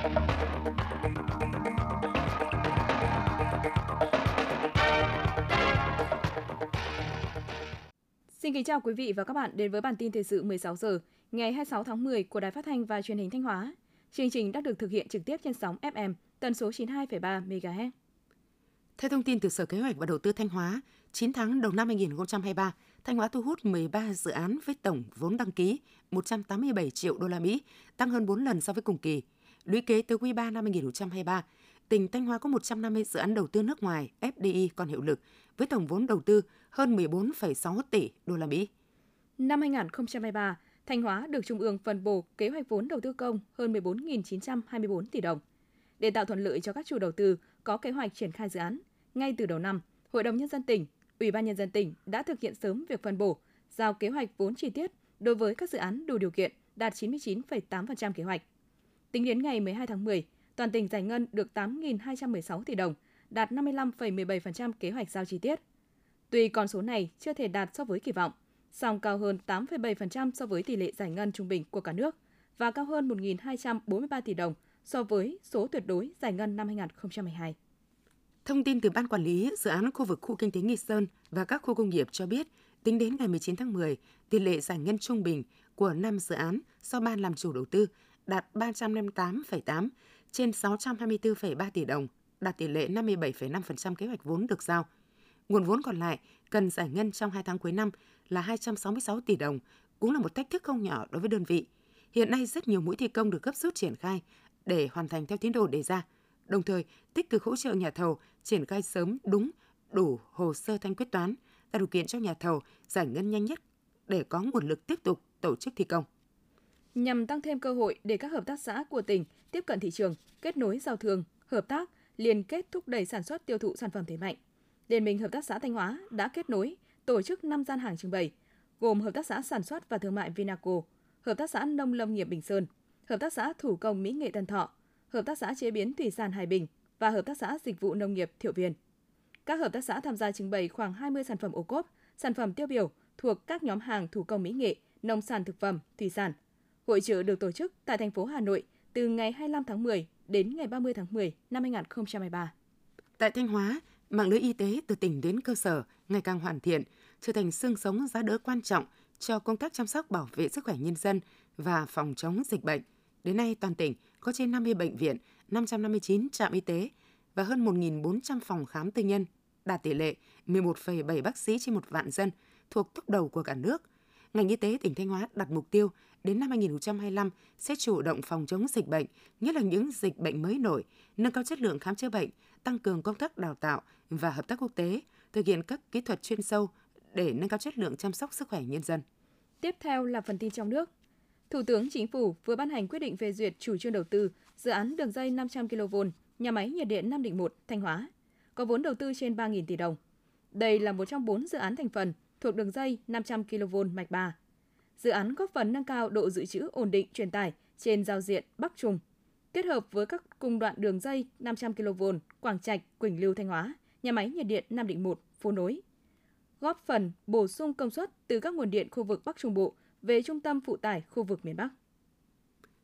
Xin kính chào quý vị và các bạn đến với bản tin thời sự 16 giờ ngày 26 tháng 10 của Đài Phát thanh và Truyền hình Thanh Hóa. Chương trình đã được thực hiện trực tiếp trên sóng FM tần số 92,3 MHz. Theo thông tin từ Sở Kế hoạch và Đầu tư Thanh Hóa, 9 tháng đầu năm 2023, Thanh Hóa thu hút 13 dự án với tổng vốn đăng ký 187 triệu đô la Mỹ, tăng hơn 4 lần so với cùng kỳ. Lũy kế tới quý 3 năm 2023, tỉnh Thanh Hóa có 150 dự án đầu tư nước ngoài FDI còn hiệu lực với tổng vốn đầu tư hơn 14,6 tỷ đô la Mỹ. Năm 2023, Thanh Hóa được Trung ương phân bổ kế hoạch vốn đầu tư công hơn 14.924 tỷ đồng. Để tạo thuận lợi cho các chủ đầu tư có kế hoạch triển khai dự án, ngay từ đầu năm, Hội đồng Nhân dân tỉnh, Ủy ban Nhân dân tỉnh đã thực hiện sớm việc phân bổ, giao kế hoạch vốn chi tiết đối với các dự án đủ điều kiện đạt 99,8% kế hoạch. Tính đến ngày 12 tháng 10, toàn tỉnh giải ngân được 8.216 tỷ đồng, đạt 55,17% kế hoạch giao chi tiết. Tuy con số này chưa thể đạt so với kỳ vọng, song cao hơn 8,7% so với tỷ lệ giải ngân trung bình của cả nước và cao hơn 1.243 tỷ đồng so với số tuyệt đối giải ngân năm 2012. Thông tin từ Ban Quản lý Dự án khu vực khu kinh tế Nghi Sơn và các khu công nghiệp cho biết, tính đến ngày 19 tháng 10, tỷ lệ giải ngân trung bình của 5 dự án do Ban làm chủ đầu tư đạt 358,8 trên 624,3 tỷ đồng, đạt tỷ lệ 57,5% kế hoạch vốn được giao. Nguồn vốn còn lại cần giải ngân trong 2 tháng cuối năm là 266 tỷ đồng, cũng là một thách thức không nhỏ đối với đơn vị. Hiện nay rất nhiều mũi thi công được gấp rút triển khai để hoàn thành theo tiến độ đề ra – đồng thời tích cực hỗ trợ nhà thầu triển khai sớm đúng, đủ hồ sơ thanh quyết toán, tạo điều kiện cho nhà thầu giải ngân nhanh nhất để có nguồn lực tiếp tục tổ chức thi công. Nhằm tăng thêm cơ hội để các hợp tác xã của tỉnh tiếp cận thị trường, kết nối giao thương, hợp tác, liên kết thúc đẩy sản xuất tiêu thụ sản phẩm thế mạnh. Liên minh Hợp tác xã Thanh Hóa đã kết nối tổ chức 5 gian hàng trưng bày, gồm Hợp tác xã Sản xuất và Thương mại Vinaco, Hợp tác xã Nông lâm nghiệp Bình Sơn, Hợp tác xã Thủ công Mỹ nghệ Tân Thọ, Hợp tác xã chế biến thủy sản Hải Bình và Hợp tác xã dịch vụ nông nghiệp Thiệu Viên. Các hợp tác xã tham gia trưng bày khoảng 20 sản phẩm ô cốp, sản phẩm tiêu biểu thuộc các nhóm hàng thủ công mỹ nghệ, nông sản thực phẩm, thủy sản. Hội trợ được tổ chức tại thành phố Hà Nội từ ngày 25 tháng 10 đến ngày 30 tháng 10 năm 2023. Tại Thanh Hóa, mạng lưới y tế từ tỉnh đến cơ sở ngày càng hoàn thiện, trở thành xương sống giá đỡ quan trọng cho công tác chăm sóc bảo vệ sức khỏe nhân dân và phòng chống dịch bệnh. Đến nay, toàn tỉnh có trên 50 bệnh viện, 559 trạm y tế và hơn 1.400 phòng khám tư nhân, đạt tỷ lệ 11,7 bác sĩ trên một vạn dân, thuộc top đầu của cả nước. Ngành y tế tỉnh Thanh Hóa đặt mục tiêu đến năm 2025 sẽ chủ động phòng chống dịch bệnh, nhất là những dịch bệnh mới nổi, nâng cao chất lượng khám chữa bệnh, tăng cường công tác đào tạo và hợp tác quốc tế, thực hiện các kỹ thuật chuyên sâu để nâng cao chất lượng chăm sóc sức khỏe nhân dân. Tiếp theo là phần tin trong nước. Thủ tướng Chính phủ vừa ban hành quyết định phê duyệt chủ trương đầu tư dự án đường dây 500 kV nhà máy nhiệt điện Nam Định 1, Thanh Hóa, có vốn đầu tư trên 3.000 tỷ đồng. Đây là một trong bốn dự án thành phần thuộc đường dây 500 kV mạch 3. Dự án góp phần nâng cao độ dự trữ ổn định truyền tải trên giao diện Bắc Trung, kết hợp với các cung đoạn đường dây 500 kV Quảng Trạch, Quỳnh Lưu, Thanh Hóa, nhà máy nhiệt điện Nam Định 1, phố nối, góp phần bổ sung công suất từ các nguồn điện khu vực Bắc Trung Bộ về trung tâm phụ tải khu vực miền Bắc.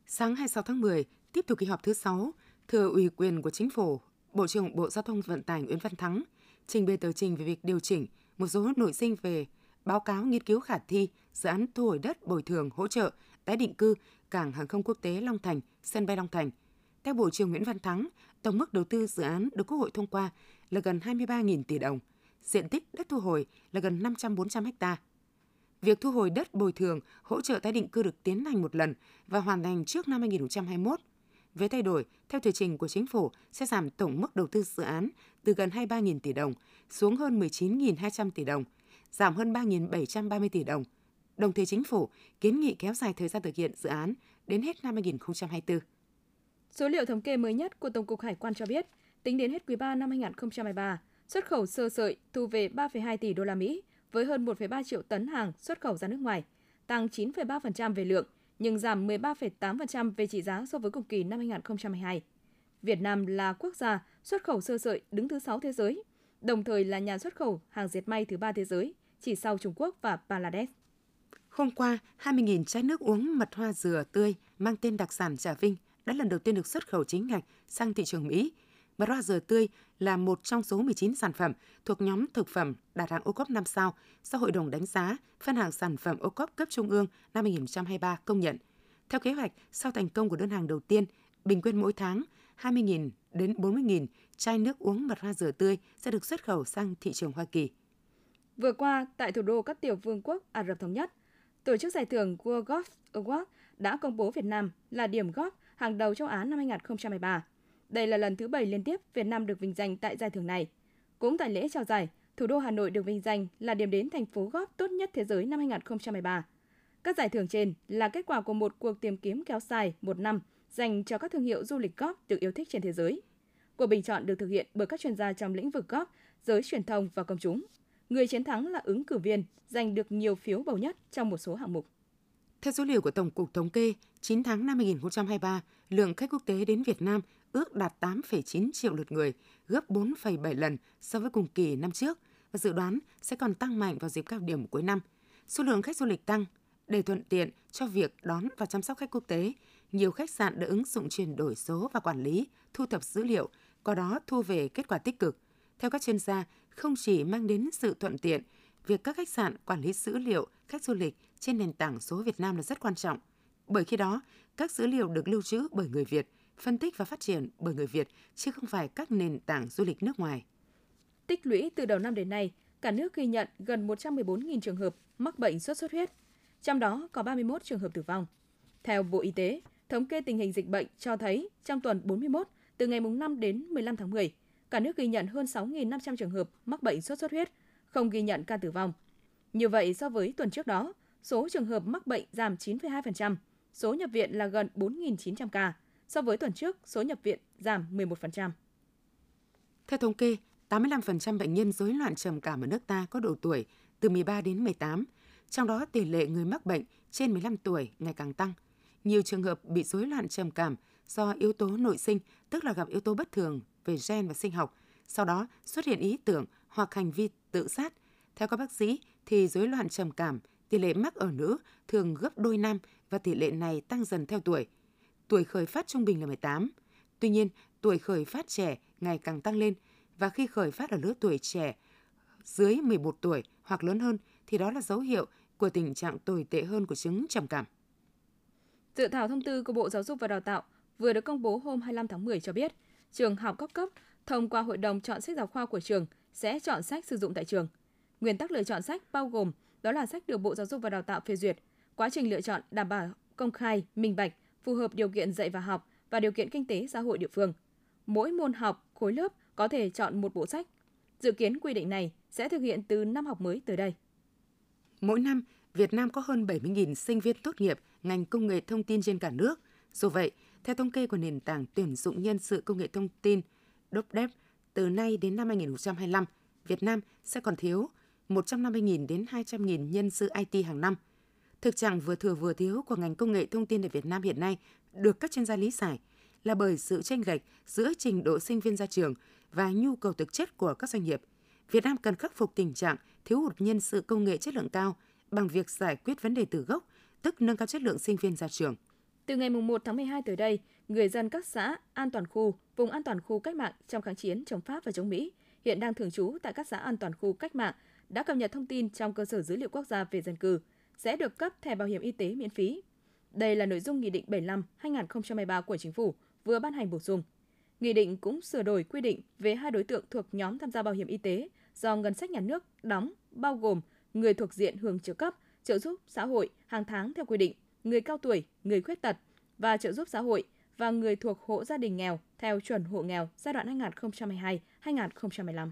Sáng 26 tháng 10, tiếp tục kỳ họp thứ 6, thừa ủy quyền của Chính phủ, Bộ trưởng Bộ Giao thông Vận tải Nguyễn Văn Thắng trình bày tờ trình về việc điều chỉnh một số nội dung về báo cáo nghiên cứu khả thi dự án thu hồi đất bồi thường hỗ trợ tái định cư cảng hàng không quốc tế Long Thành, sân bay Long Thành. Theo Bộ trưởng Nguyễn Văn Thắng, tổng mức đầu tư dự án được Quốc hội thông qua là gần 23.000 tỷ đồng, diện tích đất thu hồi là gần 500-400 ha việc thu hồi đất bồi thường, hỗ trợ tái định cư được tiến hành một lần và hoàn thành trước năm 2021. Về thay đổi, theo tờ trình của chính phủ sẽ giảm tổng mức đầu tư dự án từ gần 23.000 tỷ đồng xuống hơn 19.200 tỷ đồng, giảm hơn 3.730 tỷ đồng. Đồng thời chính phủ kiến nghị kéo dài thời gian thực hiện dự án đến hết năm 2024. Số liệu thống kê mới nhất của Tổng cục Hải quan cho biết, tính đến hết quý 3 năm 2023, xuất khẩu sơ sợi thu về 3,2 tỷ đô la Mỹ, với hơn 1,3 triệu tấn hàng xuất khẩu ra nước ngoài, tăng 9,3% về lượng nhưng giảm 13,8% về trị giá so với cùng kỳ năm 2022. Việt Nam là quốc gia xuất khẩu sơ sợi đứng thứ 6 thế giới, đồng thời là nhà xuất khẩu hàng dệt may thứ ba thế giới, chỉ sau Trung Quốc và Bangladesh. Hôm qua, 20.000 chai nước uống mật hoa dừa tươi mang tên đặc sản Trà Vinh đã lần đầu tiên được xuất khẩu chính ngạch sang thị trường Mỹ. Mật hoa dừa tươi là một trong số 19 sản phẩm thuộc nhóm thực phẩm đạt hạng ô cốp 5 sao do Hội đồng đánh giá phân hạng sản phẩm ô cốp cấp trung ương năm 2023 công nhận. Theo kế hoạch, sau thành công của đơn hàng đầu tiên, bình quân mỗi tháng 20.000 đến 40.000 chai nước uống mật hoa dừa tươi sẽ được xuất khẩu sang thị trường Hoa Kỳ. Vừa qua, tại thủ đô các tiểu vương quốc Ả Rập Thống Nhất, tổ chức giải thưởng World Golf Award đã công bố Việt Nam là điểm golf hàng đầu châu Á năm 2023. Đây là lần thứ 7 liên tiếp Việt Nam được vinh danh tại giải thưởng này. Cũng tại lễ trao giải, thủ đô Hà Nội được vinh danh là điểm đến thành phố góp tốt nhất thế giới năm 2013. Các giải thưởng trên là kết quả của một cuộc tìm kiếm kéo dài một năm dành cho các thương hiệu du lịch góp được yêu thích trên thế giới. Cuộc bình chọn được thực hiện bởi các chuyên gia trong lĩnh vực góp giới truyền thông và công chúng. Người chiến thắng là ứng cử viên giành được nhiều phiếu bầu nhất trong một số hạng mục. Theo số liệu của Tổng cục Thống kê, 9 tháng năm 2023, lượng khách quốc tế đến Việt Nam ước đạt 8,9 triệu lượt người, gấp 4,7 lần so với cùng kỳ năm trước và dự đoán sẽ còn tăng mạnh vào dịp cao điểm cuối năm. Số lượng khách du lịch tăng để thuận tiện cho việc đón và chăm sóc khách quốc tế. Nhiều khách sạn đã ứng dụng chuyển đổi số và quản lý, thu thập dữ liệu, qua đó thu về kết quả tích cực. Theo các chuyên gia, không chỉ mang đến sự thuận tiện, việc các khách sạn quản lý dữ liệu khách du lịch trên nền tảng số Việt Nam là rất quan trọng. Bởi khi đó, các dữ liệu được lưu trữ bởi người Việt, phân tích và phát triển bởi người Việt, chứ không phải các nền tảng du lịch nước ngoài. Tích lũy từ đầu năm đến nay, cả nước ghi nhận gần 114.000 trường hợp mắc bệnh sốt xuất huyết, trong đó có 31 trường hợp tử vong. Theo Bộ Y tế, thống kê tình hình dịch bệnh cho thấy trong tuần 41, từ ngày 5 đến 15 tháng 10, cả nước ghi nhận hơn 6.500 trường hợp mắc bệnh sốt xuất huyết, không ghi nhận ca tử vong. Như vậy, so với tuần trước đó, số trường hợp mắc bệnh giảm 9,2%, số nhập viện là gần 4.900 ca. So với tuần trước, số nhập viện giảm 11%. Theo thống kê, 85% bệnh nhân rối loạn trầm cảm ở nước ta có độ tuổi từ 13 đến 18, trong đó tỷ lệ người mắc bệnh trên 15 tuổi ngày càng tăng. Nhiều trường hợp bị rối loạn trầm cảm do yếu tố nội sinh, tức là gặp yếu tố bất thường về gen và sinh học, sau đó xuất hiện ý tưởng hoặc hành vi tự sát. Theo các bác sĩ thì rối loạn trầm cảm, tỷ lệ mắc ở nữ thường gấp đôi nam và tỷ lệ này tăng dần theo tuổi. Tuổi khởi phát trung bình là 18. Tuy nhiên, tuổi khởi phát trẻ ngày càng tăng lên và khi khởi phát ở lứa tuổi trẻ dưới 11 tuổi hoặc lớn hơn thì đó là dấu hiệu của tình trạng tồi tệ hơn của chứng trầm cảm. Dự thảo thông tư của Bộ Giáo dục và Đào tạo vừa được công bố hôm 25 tháng 10 cho biết, trường học các cấp thông qua hội đồng chọn sách giáo khoa của trường sẽ chọn sách sử dụng tại trường. Nguyên tắc lựa chọn sách bao gồm đó là sách được Bộ Giáo dục và Đào tạo phê duyệt, quá trình lựa chọn đảm bảo công khai, minh bạch, phù hợp điều kiện dạy và học và điều kiện kinh tế xã hội địa phương. Mỗi môn học, khối lớp có thể chọn một bộ sách. Dự kiến quy định này sẽ thực hiện từ năm học mới tới đây. Mỗi năm, Việt Nam có hơn 70.000 sinh viên tốt nghiệp ngành công nghệ thông tin trên cả nước. Dù vậy, theo thống kê của nền tảng tuyển dụng nhân sự công nghệ thông tin DOPDEP, từ nay đến năm 2025, Việt Nam sẽ còn thiếu 150.000 đến 200.000 nhân sự IT hàng năm. Thực trạng vừa thừa vừa thiếu của ngành công nghệ thông tin ở Việt Nam hiện nay được các chuyên gia lý giải là bởi sự tranh lệch giữa trình độ sinh viên ra trường và nhu cầu thực chất của các doanh nghiệp. Việt Nam cần khắc phục tình trạng thiếu hụt nhân sự công nghệ chất lượng cao bằng việc giải quyết vấn đề từ gốc, tức nâng cao chất lượng sinh viên ra trường. Từ ngày 1 tháng 12 tới đây, người dân các xã an toàn khu, vùng an toàn khu cách mạng trong kháng chiến chống Pháp và chống Mỹ hiện đang thường trú tại các xã an toàn khu cách mạng đã cập nhật thông tin trong cơ sở dữ liệu quốc gia về dân cư sẽ được cấp thẻ bảo hiểm y tế miễn phí. Đây là nội dung Nghị định 75-2023 của Chính phủ vừa ban hành bổ sung. Nghị định cũng sửa đổi quy định về hai đối tượng thuộc nhóm tham gia bảo hiểm y tế do ngân sách nhà nước đóng, bao gồm người thuộc diện hưởng trợ cấp, trợ giúp xã hội hàng tháng theo quy định, người cao tuổi, người khuyết tật và trợ giúp xã hội và người thuộc hộ gia đình nghèo theo chuẩn hộ nghèo giai đoạn 2022-2025.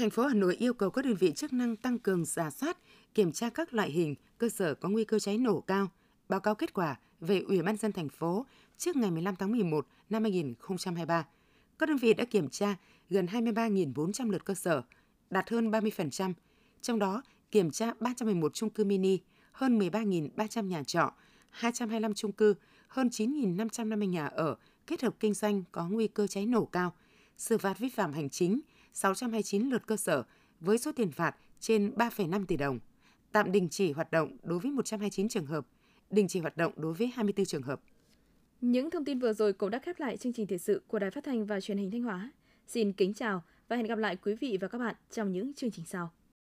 Thành phố Hà Nội yêu cầu các đơn vị chức năng tăng cường giả soát, kiểm tra các loại hình cơ sở có nguy cơ cháy nổ cao, báo cáo kết quả về Ủy ban dân thành phố trước ngày 15 tháng 11 năm 2023. Các đơn vị đã kiểm tra gần 23.400 lượt cơ sở, đạt hơn 30%, trong đó kiểm tra 311 chung cư mini, hơn 13.300 nhà trọ, 225 chung cư, hơn 9.550 nhà ở kết hợp kinh doanh có nguy cơ cháy nổ cao, xử phạt vi phạm hành chính 629 lượt cơ sở với số tiền phạt trên 3,5 tỷ đồng, tạm đình chỉ hoạt động đối với 129 trường hợp, đình chỉ hoạt động đối với 24 trường hợp. Những thông tin vừa rồi cũng đã khép lại chương trình thời sự của Đài Phát thanh và Truyền hình Thanh Hóa. Xin kính chào và hẹn gặp lại quý vị và các bạn trong những chương trình sau.